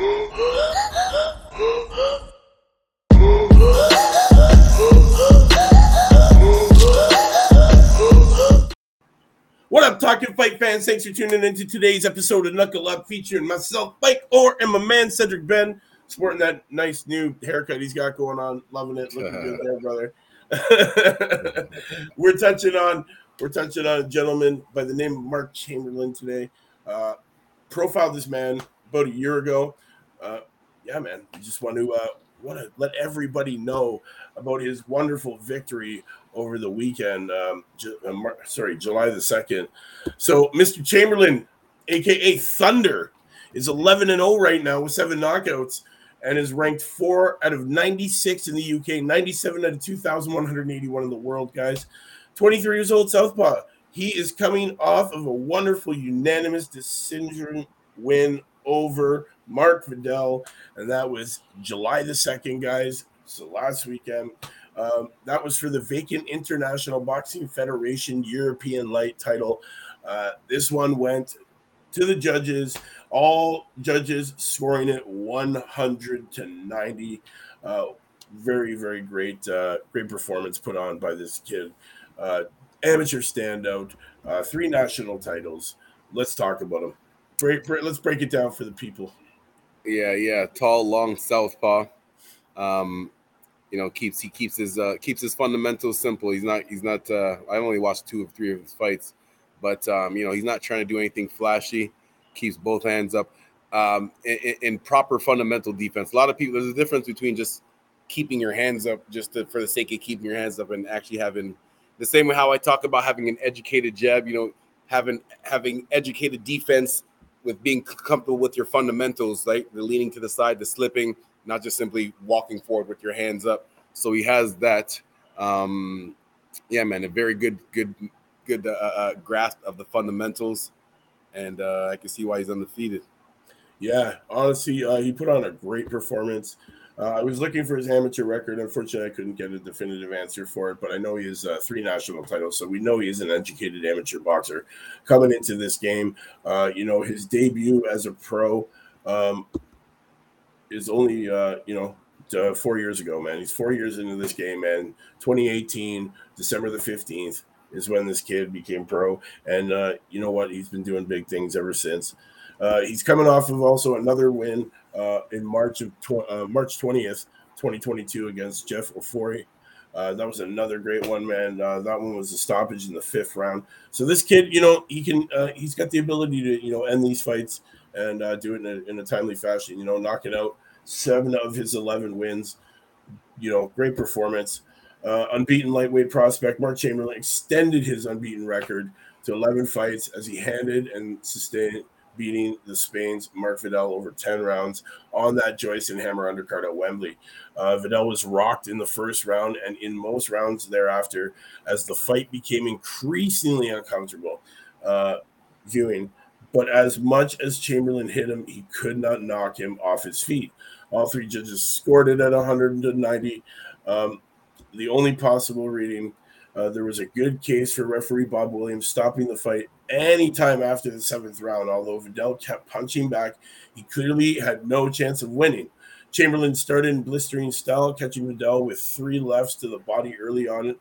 What up, Talking Fight fans? Thanks for tuning into today's episode of Knuckle Up featuring myself, Mike Orr, and my man, Cedric Ben, sporting that nice new haircut he's got going on. Loving it. Looking good there, brother. we're touching on we're touching on a gentleman by the name of Mark Chamberlain today. Uh, profiled this man about a year ago. Uh, yeah, man, I just want to uh, want to let everybody know about his wonderful victory over the weekend. Um, Ju- uh, Mar- sorry, July the second. So, Mr. Chamberlain, aka Thunder, is 11 and 0 right now with seven knockouts and is ranked four out of 96 in the UK, 97 out of 2,181 in the world, guys. 23 years old, Southpaw. He is coming off of a wonderful unanimous decision win over Mark Vidal, and that was July the 2nd, guys. So last weekend. Um, that was for the vacant International Boxing Federation European Light title. Uh, this one went to the judges, all judges scoring it 100 to 90. Uh, very, very great, uh, great performance put on by this kid. Uh, amateur standout, uh, three national titles. Let's talk about him. Break, break, let's break it down for the people. Yeah, yeah, tall, long southpaw. Um, you know, keeps he keeps his uh, keeps his fundamentals simple. He's not he's not. Uh, I only watched two of three of his fights, but um, you know, he's not trying to do anything flashy. Keeps both hands up. Um, in, in proper fundamental defense. A lot of people. There's a difference between just keeping your hands up just to, for the sake of keeping your hands up and actually having the same way how I talk about having an educated jab. You know, having having educated defense with being comfortable with your fundamentals, like the leaning to the side, the slipping, not just simply walking forward with your hands up. So he has that. Um, yeah, man, a very good, good, good uh, uh, grasp of the fundamentals, and uh, I can see why he's undefeated. Yeah, honestly, uh, he put on a great performance. Uh, I was looking for his amateur record. Unfortunately, I couldn't get a definitive answer for it, but I know he has uh, three national titles, so we know he is an educated amateur boxer coming into this game. Uh, you know, his debut as a pro um, is only uh, you know uh, four years ago, man. He's four years into this game, man. 2018, December the 15th is when this kid became pro, and uh, you know what? He's been doing big things ever since. Uh, he's coming off of also another win uh, in March of tw- uh, March 20th, 2022 against Jeff Ofori. Uh, that was another great one, man. Uh, that one was a stoppage in the fifth round. So this kid, you know, he can, he's got the ability to, you know, end these fights and do it in a, in a timely fashion. You know, knocking out seven of his 11 wins. You know, great performance. Uh, unbeaten lightweight prospect Mark Chamberlain extended his unbeaten record to 11 fights as he handed and sustained beating the Spain's Mark Vidal over 10 rounds on that Joyce and Hammer undercard at Wembley. Uh, Vidal was rocked in the first round and in most rounds thereafter as the fight became increasingly uncomfortable uh, viewing. But as much as Chamberlain hit him, he could not knock him off his feet. All three judges scored it at 190. Um, the only possible reading uh, there was a good case for referee Bob Williams stopping the fight anytime after the seventh round. Although Vidal kept punching back, he clearly had no chance of winning. Chamberlain started in blistering style, catching Vidal with three lefts to the body early on,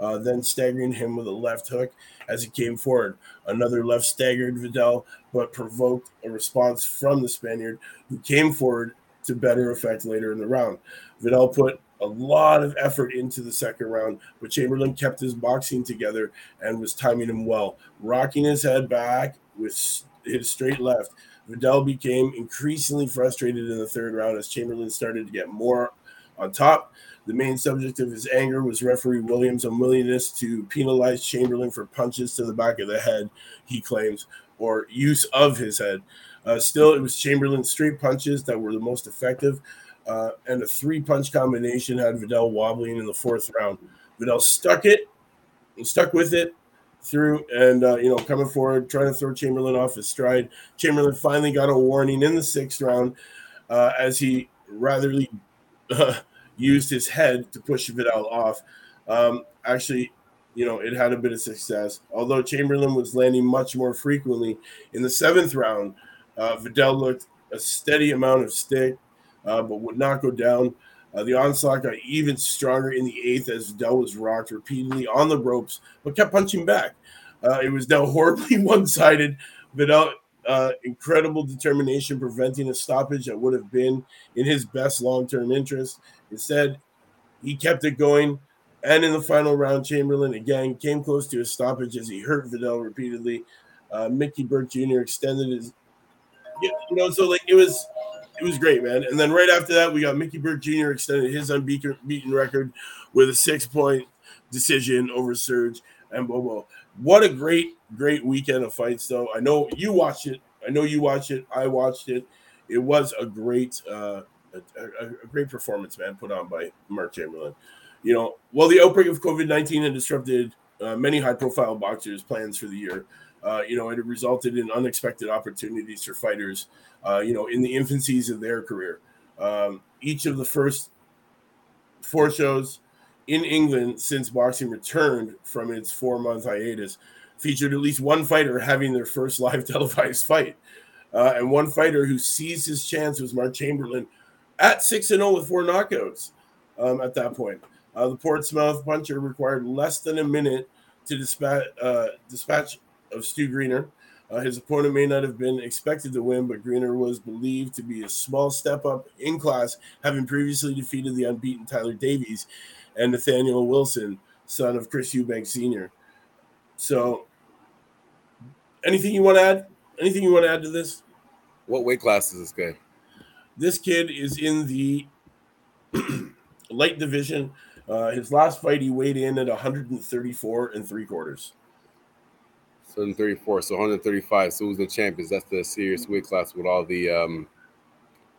uh, then staggering him with a left hook as he came forward. Another left staggered Vidal, but provoked a response from the Spaniard, who came forward to better effect later in the round. Vidal put a lot of effort into the second round, but Chamberlain kept his boxing together and was timing him well, rocking his head back with his straight left. Vidal became increasingly frustrated in the third round as Chamberlain started to get more on top. The main subject of his anger was referee Williams' unwillingness to penalize Chamberlain for punches to the back of the head, he claims, or use of his head. Uh, still, it was Chamberlain's straight punches that were the most effective uh, and a three punch combination had Vidal wobbling in the fourth round. Vidal stuck it and stuck with it through and uh, you know coming forward trying to throw chamberlain off his stride. Chamberlain finally got a warning in the sixth round uh, as he ratherly uh, used his head to push vidal off. Um, actually you know it had a bit of success. Although chamberlain was landing much more frequently in the seventh round uh, vidal looked a steady amount of stick, uh, but would not go down. Uh, the onslaught got even stronger in the eighth as Vidal was rocked repeatedly on the ropes, but kept punching back. Uh, it was now horribly one sided. Vidal, uh, incredible determination preventing a stoppage that would have been in his best long term interest. Instead, he kept it going. And in the final round, Chamberlain again came close to a stoppage as he hurt Vidal repeatedly. Uh, Mickey Burke Jr. extended his, you know, so like it was it was great, man. And then right after that, we got Mickey Burke Jr. extended his unbeaten record with a six point decision over Serge and Bobo. What a great, great weekend of fights, though. I know you watched it. I know you watched it. I watched it. It was a great, uh, a, a, a great performance, man, put on by Mark Chamberlain. You know, while the outbreak of COVID 19 had disrupted uh, many high profile boxers' plans for the year, uh, you know, it resulted in unexpected opportunities for fighters, uh, you know, in the infancies of their career. Um, each of the first four shows in England since boxing returned from its four month hiatus featured at least one fighter having their first live televised fight. Uh, and one fighter who seized his chance was Mark Chamberlain at 6 and 0 with four knockouts um, at that point. Uh, the Portsmouth puncher required less than a minute to dispatch, uh, dispatch of Stu Greener. Uh, his opponent may not have been expected to win, but Greener was believed to be a small step up in class, having previously defeated the unbeaten Tyler Davies and Nathaniel Wilson, son of Chris Eubank Sr. So, anything you want to add? Anything you want to add to this? What weight class is this guy? This kid is in the light division. Uh, his last fight, he weighed in at 134 and three quarters. 134, so 135. So who's the champions? That's the serious weight class with all the um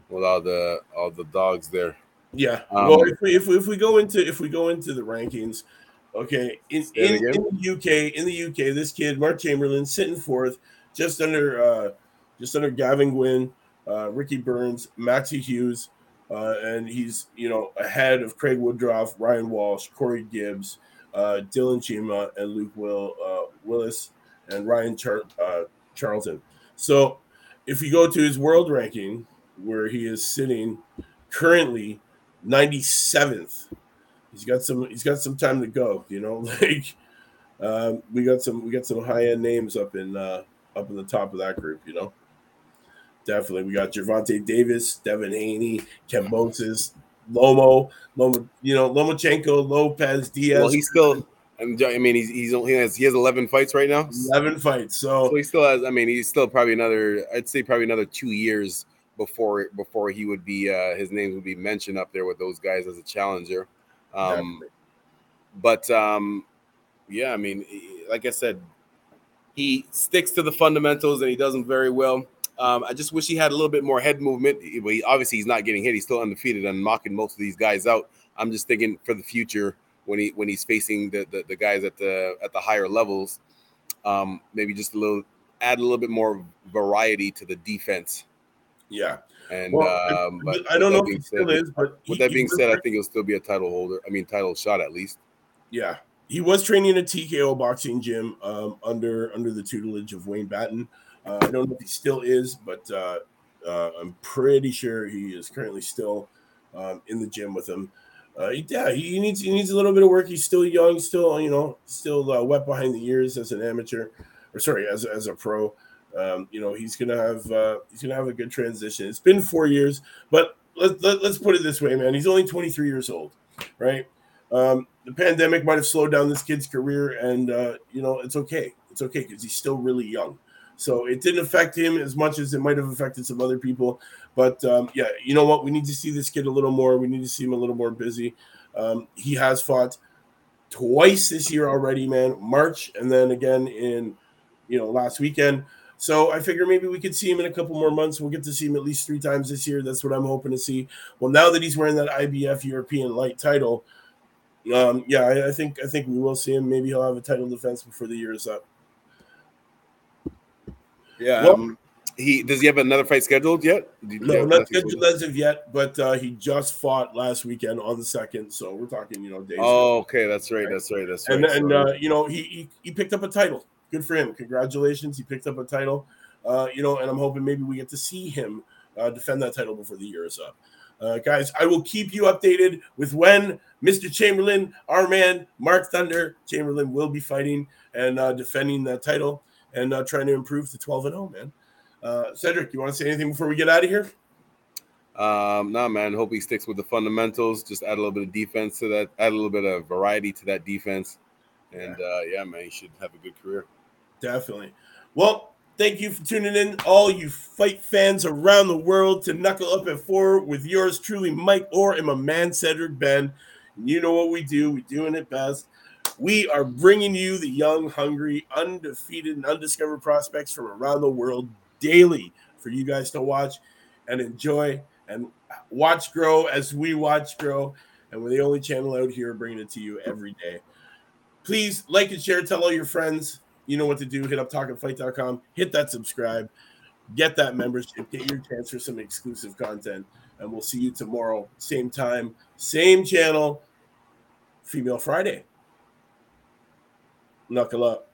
with all the all the dogs there. Yeah. Um, well, if we, if we if we go into if we go into the rankings, okay, in, in, in, the UK, in the UK, this kid Mark Chamberlain sitting fourth, just under uh just under Gavin Gwynn, uh, Ricky Burns, Maxie Hughes, uh, and he's you know ahead of Craig Woodroffe, Ryan Walsh, Corey Gibbs, uh, Dylan Chima, and Luke Will uh, Willis and Ryan Char- uh, Charlton. So if you go to his world ranking, where he is sitting currently 97th, he's got some he's got some time to go. You know, like um, we got some we got some high end names up in uh, up in the top of that group. You know, definitely we got Gervonta Davis, Devin Haney, Ken Moses, Lomo, Lomo, you know, Lomachenko, Lopez, Diaz. Well, he's still I mean, he's he's only has he has eleven fights right now. Eleven fights. So, so he still has. I mean, he's still probably another. I'd say probably another two years before before he would be uh, his name would be mentioned up there with those guys as a challenger. Um, but um, yeah, I mean, like I said, he sticks to the fundamentals and he does them very well. Um, I just wish he had a little bit more head movement. He, obviously, he's not getting hit. He's still undefeated and knocking most of these guys out. I'm just thinking for the future when he when he's facing the the, the guys at the at the higher levels. Um, maybe just a little add a little bit more variety to the defense. Yeah. And well, um, but I don't know if he still is, but with that being said, I think he'll still be a title holder. I mean, title shot at least. Yeah, he was training at TKO boxing gym um, under under the tutelage of Wayne Batten. Uh, I don't know if he still is, but uh, uh, I'm pretty sure he is currently still um, in the gym with him uh, yeah, he needs he needs a little bit of work. He's still young, still you know, still uh, wet behind the ears as an amateur, or sorry, as as a pro. Um, you know, he's gonna have uh, he's gonna have a good transition. It's been four years, but let, let, us put it this way, man. He's only 23 years old, right? Um, the pandemic might have slowed down this kid's career, and uh, you know, it's okay. It's okay because he's still really young. So it didn't affect him as much as it might have affected some other people. But um, yeah, you know what? We need to see this kid a little more. We need to see him a little more busy. Um, he has fought twice this year already, man. March and then again in you know last weekend. So I figure maybe we could see him in a couple more months. We'll get to see him at least three times this year. That's what I'm hoping to see. Well, now that he's wearing that IBF European light title, um, yeah, I, I think I think we will see him. Maybe he'll have a title defense before the year is up. Yeah. Well, um, he does he have another fight scheduled yet? No, not scheduled as of yet, but uh, he just fought last weekend on the second. So we're talking, you know, days. Oh, okay, that's right, that's right, that's right. And, and uh, you know, he, he, he picked up a title. Good for him. Congratulations, he picked up a title. Uh, you know, and I'm hoping maybe we get to see him uh, defend that title before the year is up. Uh, guys, I will keep you updated with when Mr. Chamberlain, our man, Mark Thunder Chamberlain, will be fighting and uh, defending that title and uh, trying to improve to 12 and 0, man. Uh, Cedric, you want to say anything before we get out of here? Um, nah, man. Hope he sticks with the fundamentals. Just add a little bit of defense to that. Add a little bit of variety to that defense. And yeah, uh, yeah man, he should have a good career. Definitely. Well, thank you for tuning in, all you fight fans around the world, to Knuckle Up at Four with yours truly, Mike Orr and my man Cedric Ben. You know what we do. We're doing it best. We are bringing you the young, hungry, undefeated, and undiscovered prospects from around the world daily for you guys to watch and enjoy and watch grow as we watch grow. And we're the only channel out here bringing it to you every day. Please like and share, tell all your friends. You know what to do. Hit up talkandfight.com, hit that subscribe, get that membership, get your chance for some exclusive content. And we'll see you tomorrow, same time, same channel, Female Friday. Knuckle up.